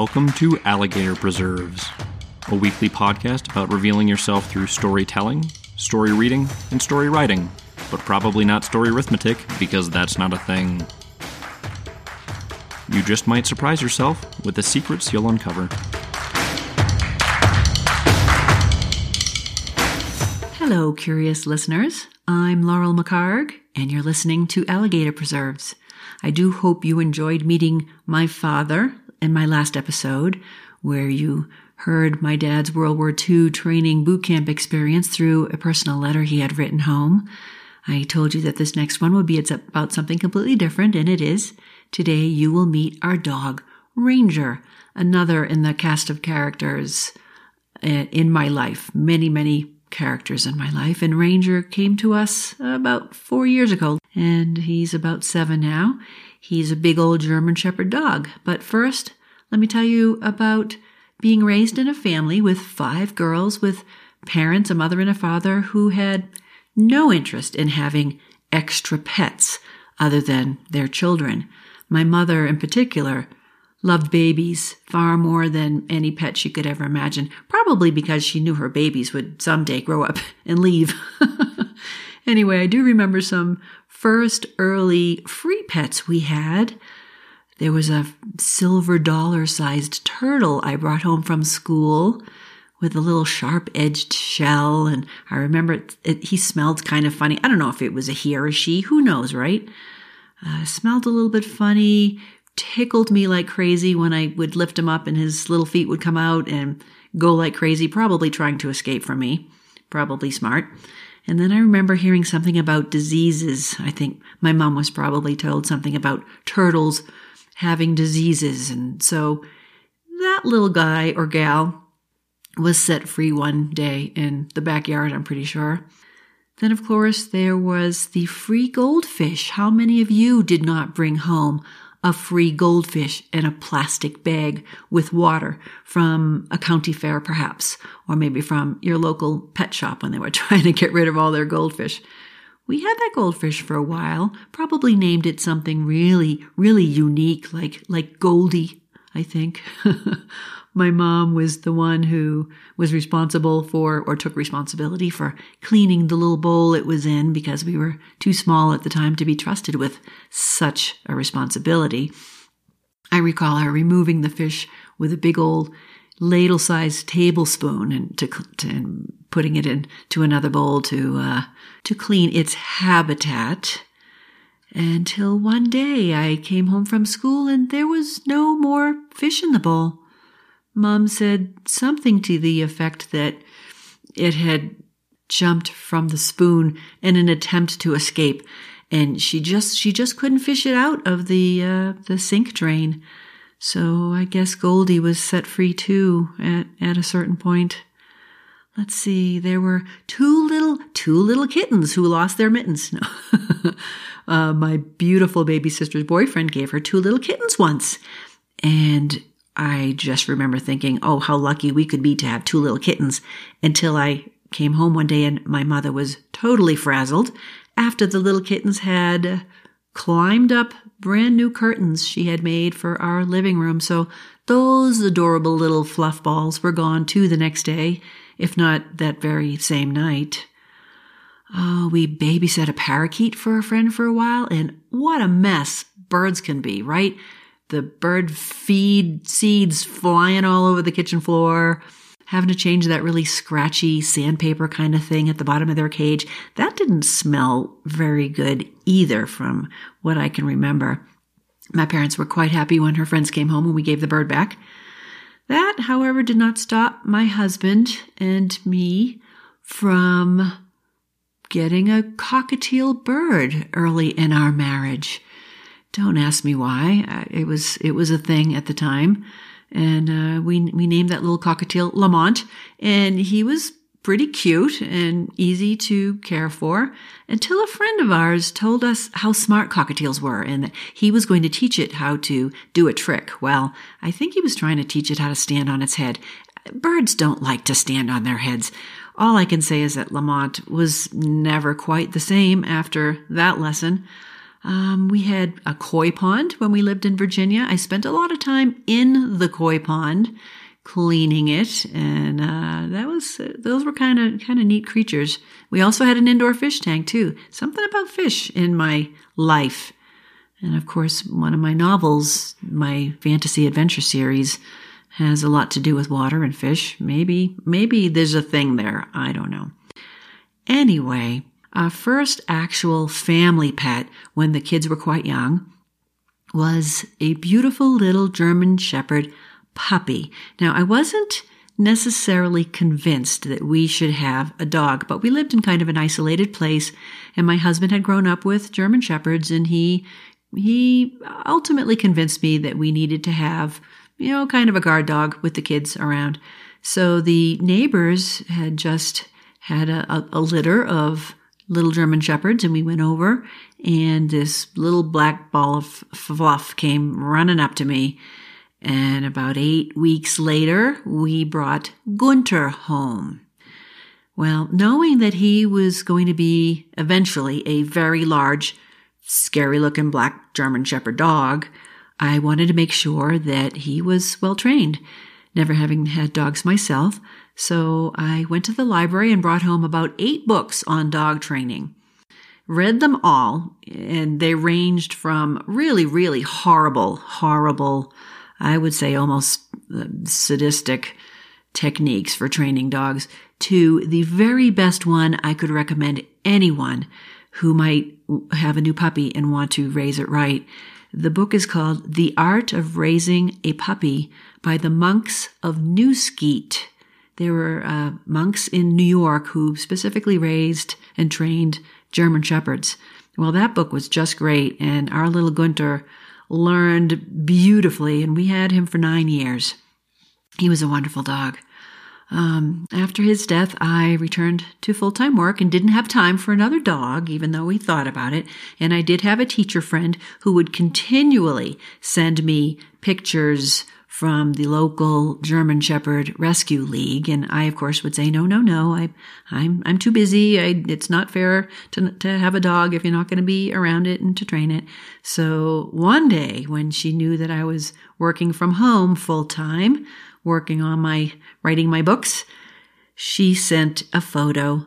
Welcome to Alligator Preserves, a weekly podcast about revealing yourself through storytelling, story reading, and story writing, but probably not story arithmetic because that's not a thing. You just might surprise yourself with the secrets you'll uncover. Hello, curious listeners. I'm Laurel McHargue, and you're listening to Alligator Preserves. I do hope you enjoyed meeting my father in my last episode, where you heard my dad's World War II training boot camp experience through a personal letter he had written home. I told you that this next one would be about something completely different, and it is. Today you will meet our dog, Ranger, another in the cast of characters uh, in my life. Many, many characters in my life. And Ranger came to us about four years ago, and he's about seven now. He's a big old German Shepherd dog. But first, let me tell you about being raised in a family with five girls with parents, a mother and a father who had no interest in having extra pets other than their children. My mother, in particular, loved babies far more than any pet she could ever imagine, probably because she knew her babies would someday grow up and leave. anyway, I do remember some first early free pets we had. There was a silver dollar sized turtle I brought home from school with a little sharp edged shell. And I remember it, it, he smelled kind of funny. I don't know if it was a he or a she. Who knows, right? Uh, smelled a little bit funny, tickled me like crazy when I would lift him up and his little feet would come out and go like crazy, probably trying to escape from me. Probably smart. And then I remember hearing something about diseases. I think my mom was probably told something about turtles having diseases. And so that little guy or gal was set free one day in the backyard, I'm pretty sure. Then, of course, there was the free goldfish. How many of you did not bring home a free goldfish in a plastic bag with water from a county fair, perhaps, or maybe from your local pet shop when they were trying to get rid of all their goldfish. We had that goldfish for a while, probably named it something really, really unique, like, like Goldie, I think. my mom was the one who was responsible for or took responsibility for cleaning the little bowl it was in because we were too small at the time to be trusted with such a responsibility. I recall her removing the fish with a big old ladle sized tablespoon and to, to and putting it into another bowl to uh, to clean its habitat until one day I came home from school and there was no more fish in the bowl. Mom said something to the effect that it had jumped from the spoon in an attempt to escape and she just she just couldn't fish it out of the uh, the sink drain so i guess goldie was set free too at at a certain point. Let's see there were two little two little kittens who lost their mittens. No. uh, my beautiful baby sister's boyfriend gave her two little kittens once. And I just remember thinking, oh, how lucky we could be to have two little kittens until I came home one day and my mother was totally frazzled after the little kittens had climbed up brand new curtains she had made for our living room. So those adorable little fluff balls were gone too the next day, if not that very same night. Oh, we babysat a parakeet for a friend for a while, and what a mess birds can be, right? the bird feed seeds flying all over the kitchen floor, having to change that really scratchy sandpaper kind of thing at the bottom of their cage. That didn't smell very good either, from what I can remember. My parents were quite happy when her friends came home and we gave the bird back. That, however, did not stop my husband and me from getting a cockatiel bird early in our marriage. Don't ask me why. It was it was a thing at the time, and uh, we we named that little cockatiel Lamont, and he was pretty cute and easy to care for until a friend of ours told us how smart cockatiels were and that he was going to teach it how to do a trick. Well, I think he was trying to teach it how to stand on its head. Birds don't like to stand on their heads. All I can say is that Lamont was never quite the same after that lesson. Um, we had a koi pond when we lived in Virginia. I spent a lot of time in the koi pond cleaning it, and uh, that was those were kind of kind of neat creatures. We also had an indoor fish tank too. Something about fish in my life, and of course, one of my novels, my fantasy adventure series, has a lot to do with water and fish. Maybe maybe there's a thing there. I don't know. Anyway, our first actual family pet when the kids were quite young was a beautiful little German Shepherd puppy. Now, I wasn't necessarily convinced that we should have a dog, but we lived in kind of an isolated place and my husband had grown up with German shepherds and he he ultimately convinced me that we needed to have, you know, kind of a guard dog with the kids around. So the neighbors had just had a, a, a litter of little German shepherds and we went over and this little black ball of fluff came running up to me and about eight weeks later, we brought Gunter home. Well, knowing that he was going to be eventually a very large, scary looking black German Shepherd dog, I wanted to make sure that he was well trained, never having had dogs myself. So I went to the library and brought home about eight books on dog training. Read them all, and they ranged from really, really horrible, horrible I would say almost uh, sadistic techniques for training dogs to the very best one I could recommend anyone who might have a new puppy and want to raise it right. The book is called The Art of Raising a Puppy by the monks of New Skete. There were uh, monks in New York who specifically raised and trained German Shepherds. Well, that book was just great, and our little Gunter learned beautifully, and we had him for nine years. He was a wonderful dog. Um, after his death, I returned to full time work and didn't have time for another dog, even though we thought about it. And I did have a teacher friend who would continually send me pictures from the local German Shepherd Rescue League, and I, of course, would say, "No, no, no, I, I'm, I'm too busy. I, it's not fair to to have a dog if you're not going to be around it and to train it." So one day, when she knew that I was working from home full time, working on my writing my books, she sent a photo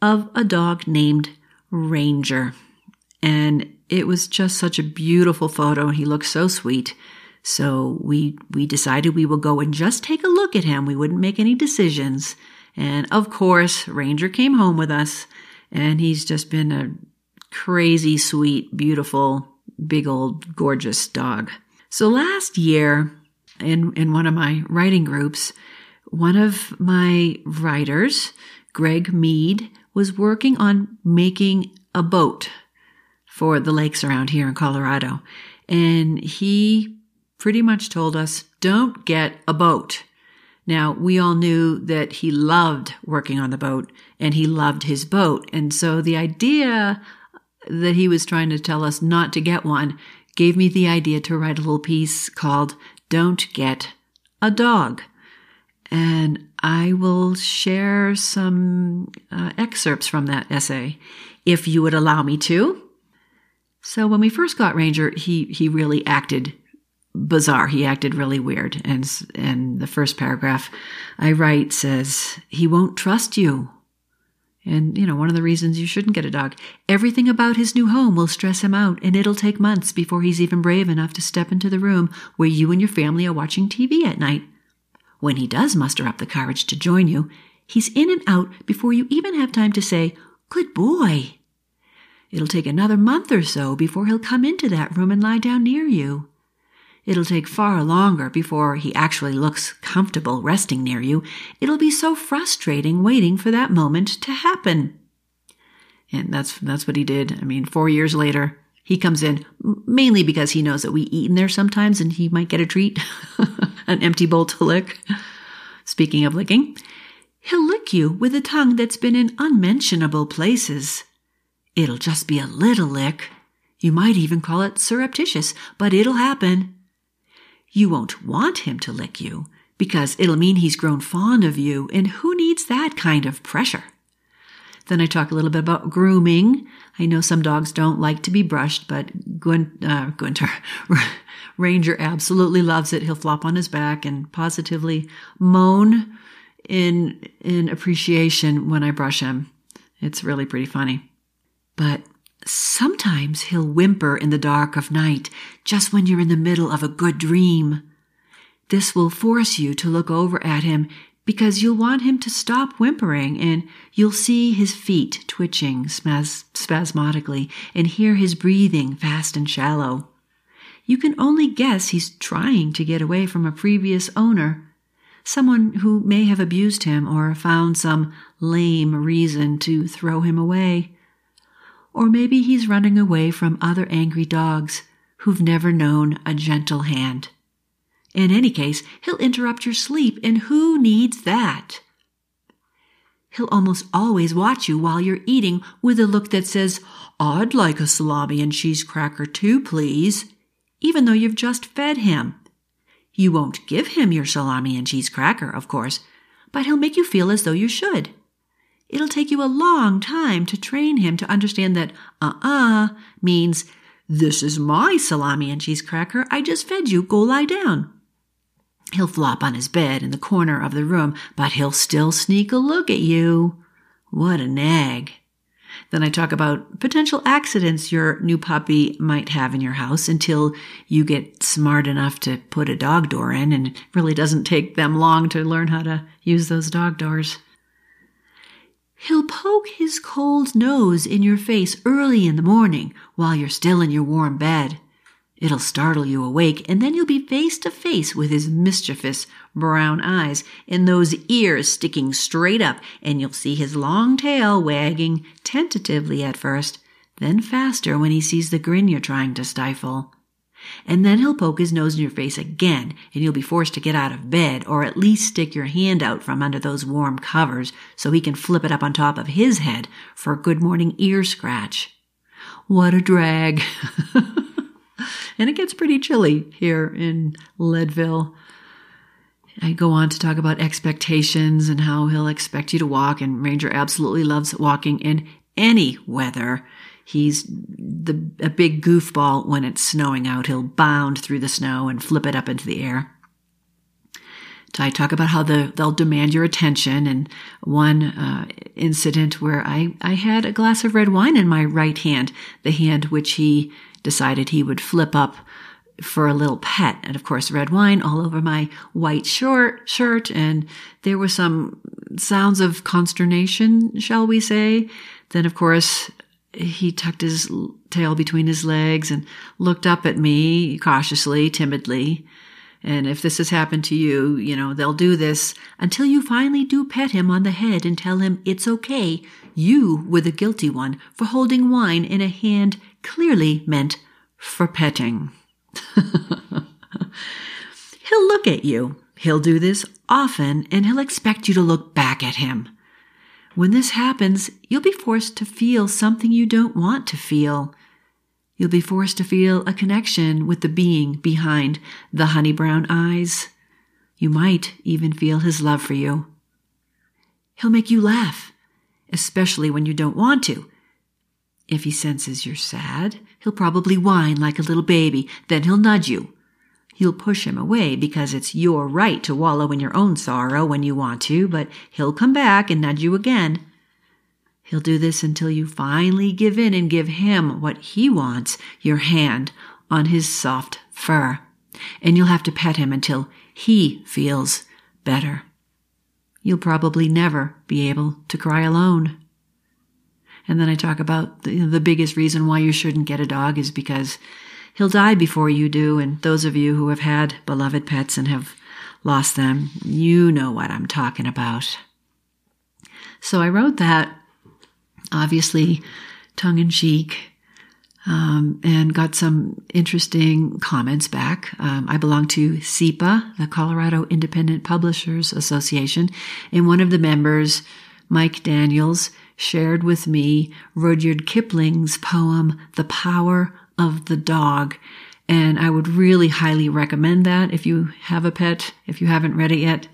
of a dog named Ranger, and it was just such a beautiful photo. He looked so sweet. So we, we decided we would go and just take a look at him. We wouldn't make any decisions. And of course, Ranger came home with us and he's just been a crazy, sweet, beautiful, big old, gorgeous dog. So last year in, in one of my writing groups, one of my writers, Greg Mead, was working on making a boat for the lakes around here in Colorado. And he pretty much told us, don't get a boat. Now, we all knew that he loved working on the boat and he loved his boat. And so the idea that he was trying to tell us not to get one gave me the idea to write a little piece called Don't Get a Dog. And I will share some uh, excerpts from that essay if you would allow me to. So when we first got Ranger, he, he really acted bizarre. He acted really weird. And, and the first paragraph I write says, he won't trust you. And, you know, one of the reasons you shouldn't get a dog. Everything about his new home will stress him out, and it'll take months before he's even brave enough to step into the room where you and your family are watching TV at night. When he does muster up the courage to join you, he's in and out before you even have time to say, Good boy. It'll take another month or so before he'll come into that room and lie down near you. It'll take far longer before he actually looks comfortable resting near you. It'll be so frustrating waiting for that moment to happen. And that's, that's what he did. I mean, four years later, he comes in mainly because he knows that we eat in there sometimes and he might get a treat, an empty bowl to lick. Speaking of licking, he'll lick you with a tongue that's been in unmentionable places. It'll just be a little lick. You might even call it surreptitious, but it'll happen. You won't want him to lick you because it'll mean he's grown fond of you, and who needs that kind of pressure? Then I talk a little bit about grooming. I know some dogs don't like to be brushed, but Gwyn, uh, Ranger absolutely loves it. He'll flop on his back and positively moan in, in appreciation when I brush him. It's really pretty funny. But sometimes he'll whimper in the dark of night just when you're in the middle of a good dream. This will force you to look over at him because you'll want him to stop whimpering and you'll see his feet twitching spas- spasmodically and hear his breathing fast and shallow. You can only guess he's trying to get away from a previous owner, someone who may have abused him or found some lame reason to throw him away. Or maybe he's running away from other angry dogs who've never known a gentle hand. In any case, he'll interrupt your sleep, and who needs that? He'll almost always watch you while you're eating with a look that says, I'd like a salami and cheese cracker too, please, even though you've just fed him. You won't give him your salami and cheese cracker, of course, but he'll make you feel as though you should. It'll take you a long time to train him to understand that uh uh means, This is my salami and cheese cracker. I just fed you. Go lie down. He'll flop on his bed in the corner of the room, but he'll still sneak a look at you. What a nag. Then I talk about potential accidents your new puppy might have in your house until you get smart enough to put a dog door in, and it really doesn't take them long to learn how to use those dog doors. He'll poke his cold nose in your face early in the morning while you're still in your warm bed. It'll startle you awake, and then you'll be face to face with his mischievous brown eyes and those ears sticking straight up, and you'll see his long tail wagging tentatively at first, then faster when he sees the grin you're trying to stifle. And then he'll poke his nose in your face again, and you'll be forced to get out of bed, or at least stick your hand out from under those warm covers so he can flip it up on top of his head for a good morning ear scratch. What a drag. and it gets pretty chilly here in Leadville. I go on to talk about expectations and how he'll expect you to walk, and Ranger absolutely loves walking in any weather. He's the a big goofball when it's snowing out. He'll bound through the snow and flip it up into the air. I talk about how the, they'll demand your attention, and one uh, incident where I, I had a glass of red wine in my right hand, the hand which he decided he would flip up for a little pet. And of course, red wine all over my white short shirt. And there were some sounds of consternation, shall we say. Then, of course, he tucked his tail between his legs and looked up at me cautiously, timidly. And if this has happened to you, you know, they'll do this until you finally do pet him on the head and tell him it's okay. You were the guilty one for holding wine in a hand clearly meant for petting. he'll look at you. He'll do this often and he'll expect you to look back at him. When this happens, you'll be forced to feel something you don't want to feel. You'll be forced to feel a connection with the being behind the honey brown eyes. You might even feel his love for you. He'll make you laugh, especially when you don't want to. If he senses you're sad, he'll probably whine like a little baby, then he'll nudge you. You'll push him away because it's your right to wallow in your own sorrow when you want to, but he'll come back and nudge you again. He'll do this until you finally give in and give him what he wants, your hand on his soft fur. And you'll have to pet him until he feels better. You'll probably never be able to cry alone. And then I talk about the, the biggest reason why you shouldn't get a dog is because he'll die before you do. And those of you who have had beloved pets and have lost them, you know what I'm talking about. So I wrote that obviously tongue in cheek, um, and got some interesting comments back. Um, I belong to CIPA, the Colorado Independent Publishers Association, and one of the members, Mike Daniels, shared with me Rudyard Kipling's poem, The Power of the Dog. And I would really highly recommend that if you have a pet, if you haven't read it yet.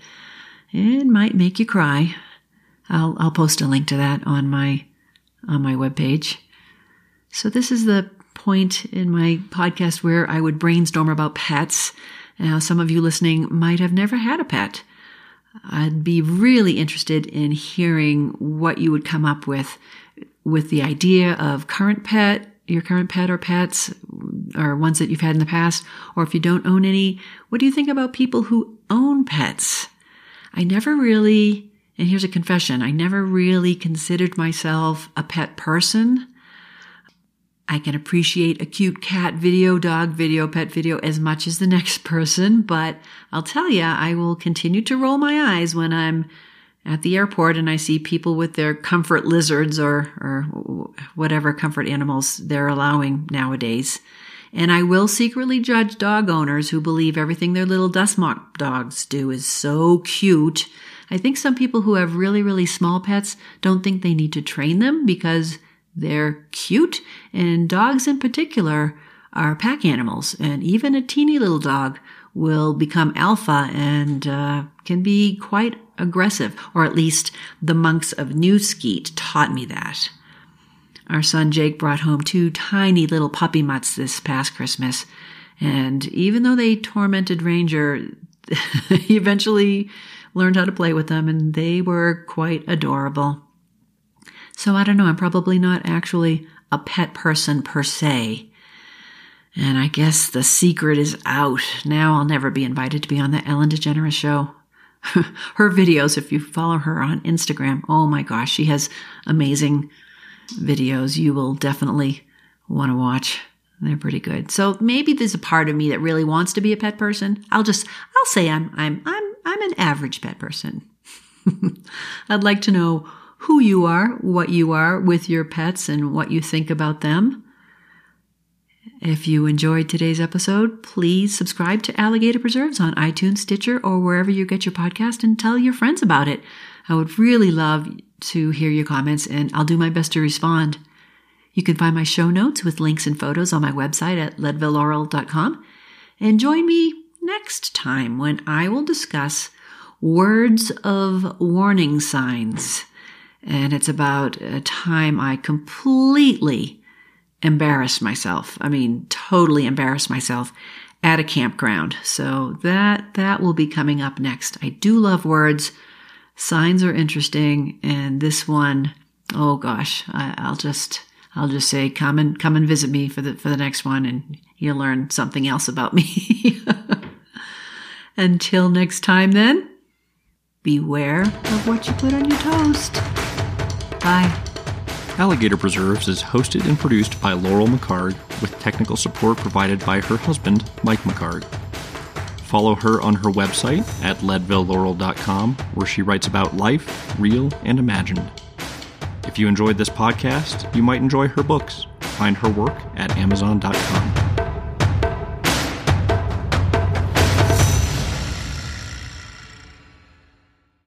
It might make you cry. I'll, I'll post a link to that on my, on my webpage. So this is the point in my podcast where I would brainstorm about pets. Now, some of you listening might have never had a pet. I'd be really interested in hearing what you would come up with with the idea of current pet, your current pet or pets, or ones that you've had in the past, or if you don't own any, what do you think about people who own pets? I never really, and here's a confession, I never really considered myself a pet person. I can appreciate a cute cat video, dog video, pet video as much as the next person, but I'll tell you, I will continue to roll my eyes when I'm at the airport and I see people with their comfort lizards or, or whatever comfort animals they're allowing nowadays. And I will secretly judge dog owners who believe everything their little dust mop dogs do is so cute. I think some people who have really, really small pets don't think they need to train them because they're cute. And dogs in particular are pack animals. And even a teeny little dog will become alpha and uh, can be quite aggressive, or at least the monks of New Skete taught me that. Our son Jake brought home two tiny little puppy mutts this past Christmas, and even though they tormented Ranger, he eventually learned how to play with them, and they were quite adorable. So I don't know, I'm probably not actually a pet person per se. And I guess the secret is out. Now I'll never be invited to be on the Ellen DeGeneres show. her videos, if you follow her on Instagram, oh my gosh, she has amazing videos you will definitely want to watch. They're pretty good. So maybe there's a part of me that really wants to be a pet person. I'll just I'll say I'm I'm I'm I'm an average pet person. I'd like to know who you are, what you are with your pets and what you think about them. If you enjoyed today's episode, please subscribe to Alligator Preserves on iTunes, Stitcher, or wherever you get your podcast and tell your friends about it. I would really love to hear your comments and I'll do my best to respond. You can find my show notes with links and photos on my website at leadvillelaurel.com and join me next time when I will discuss words of warning signs. And it's about a time I completely embarrassed myself. I mean, totally embarrassed myself at a campground. So that, that will be coming up next. I do love words. Signs are interesting. And this one, oh gosh, I, I'll just, I'll just say, come and, come and visit me for the, for the next one and you'll learn something else about me. Until next time then, beware of what you put on your toast. Bye. Alligator Preserves is hosted and produced by Laurel McHargue, with technical support provided by her husband, Mike McHargue. Follow her on her website at leadvillelaurel.com, where she writes about life, real and imagined. If you enjoyed this podcast, you might enjoy her books. Find her work at amazon.com.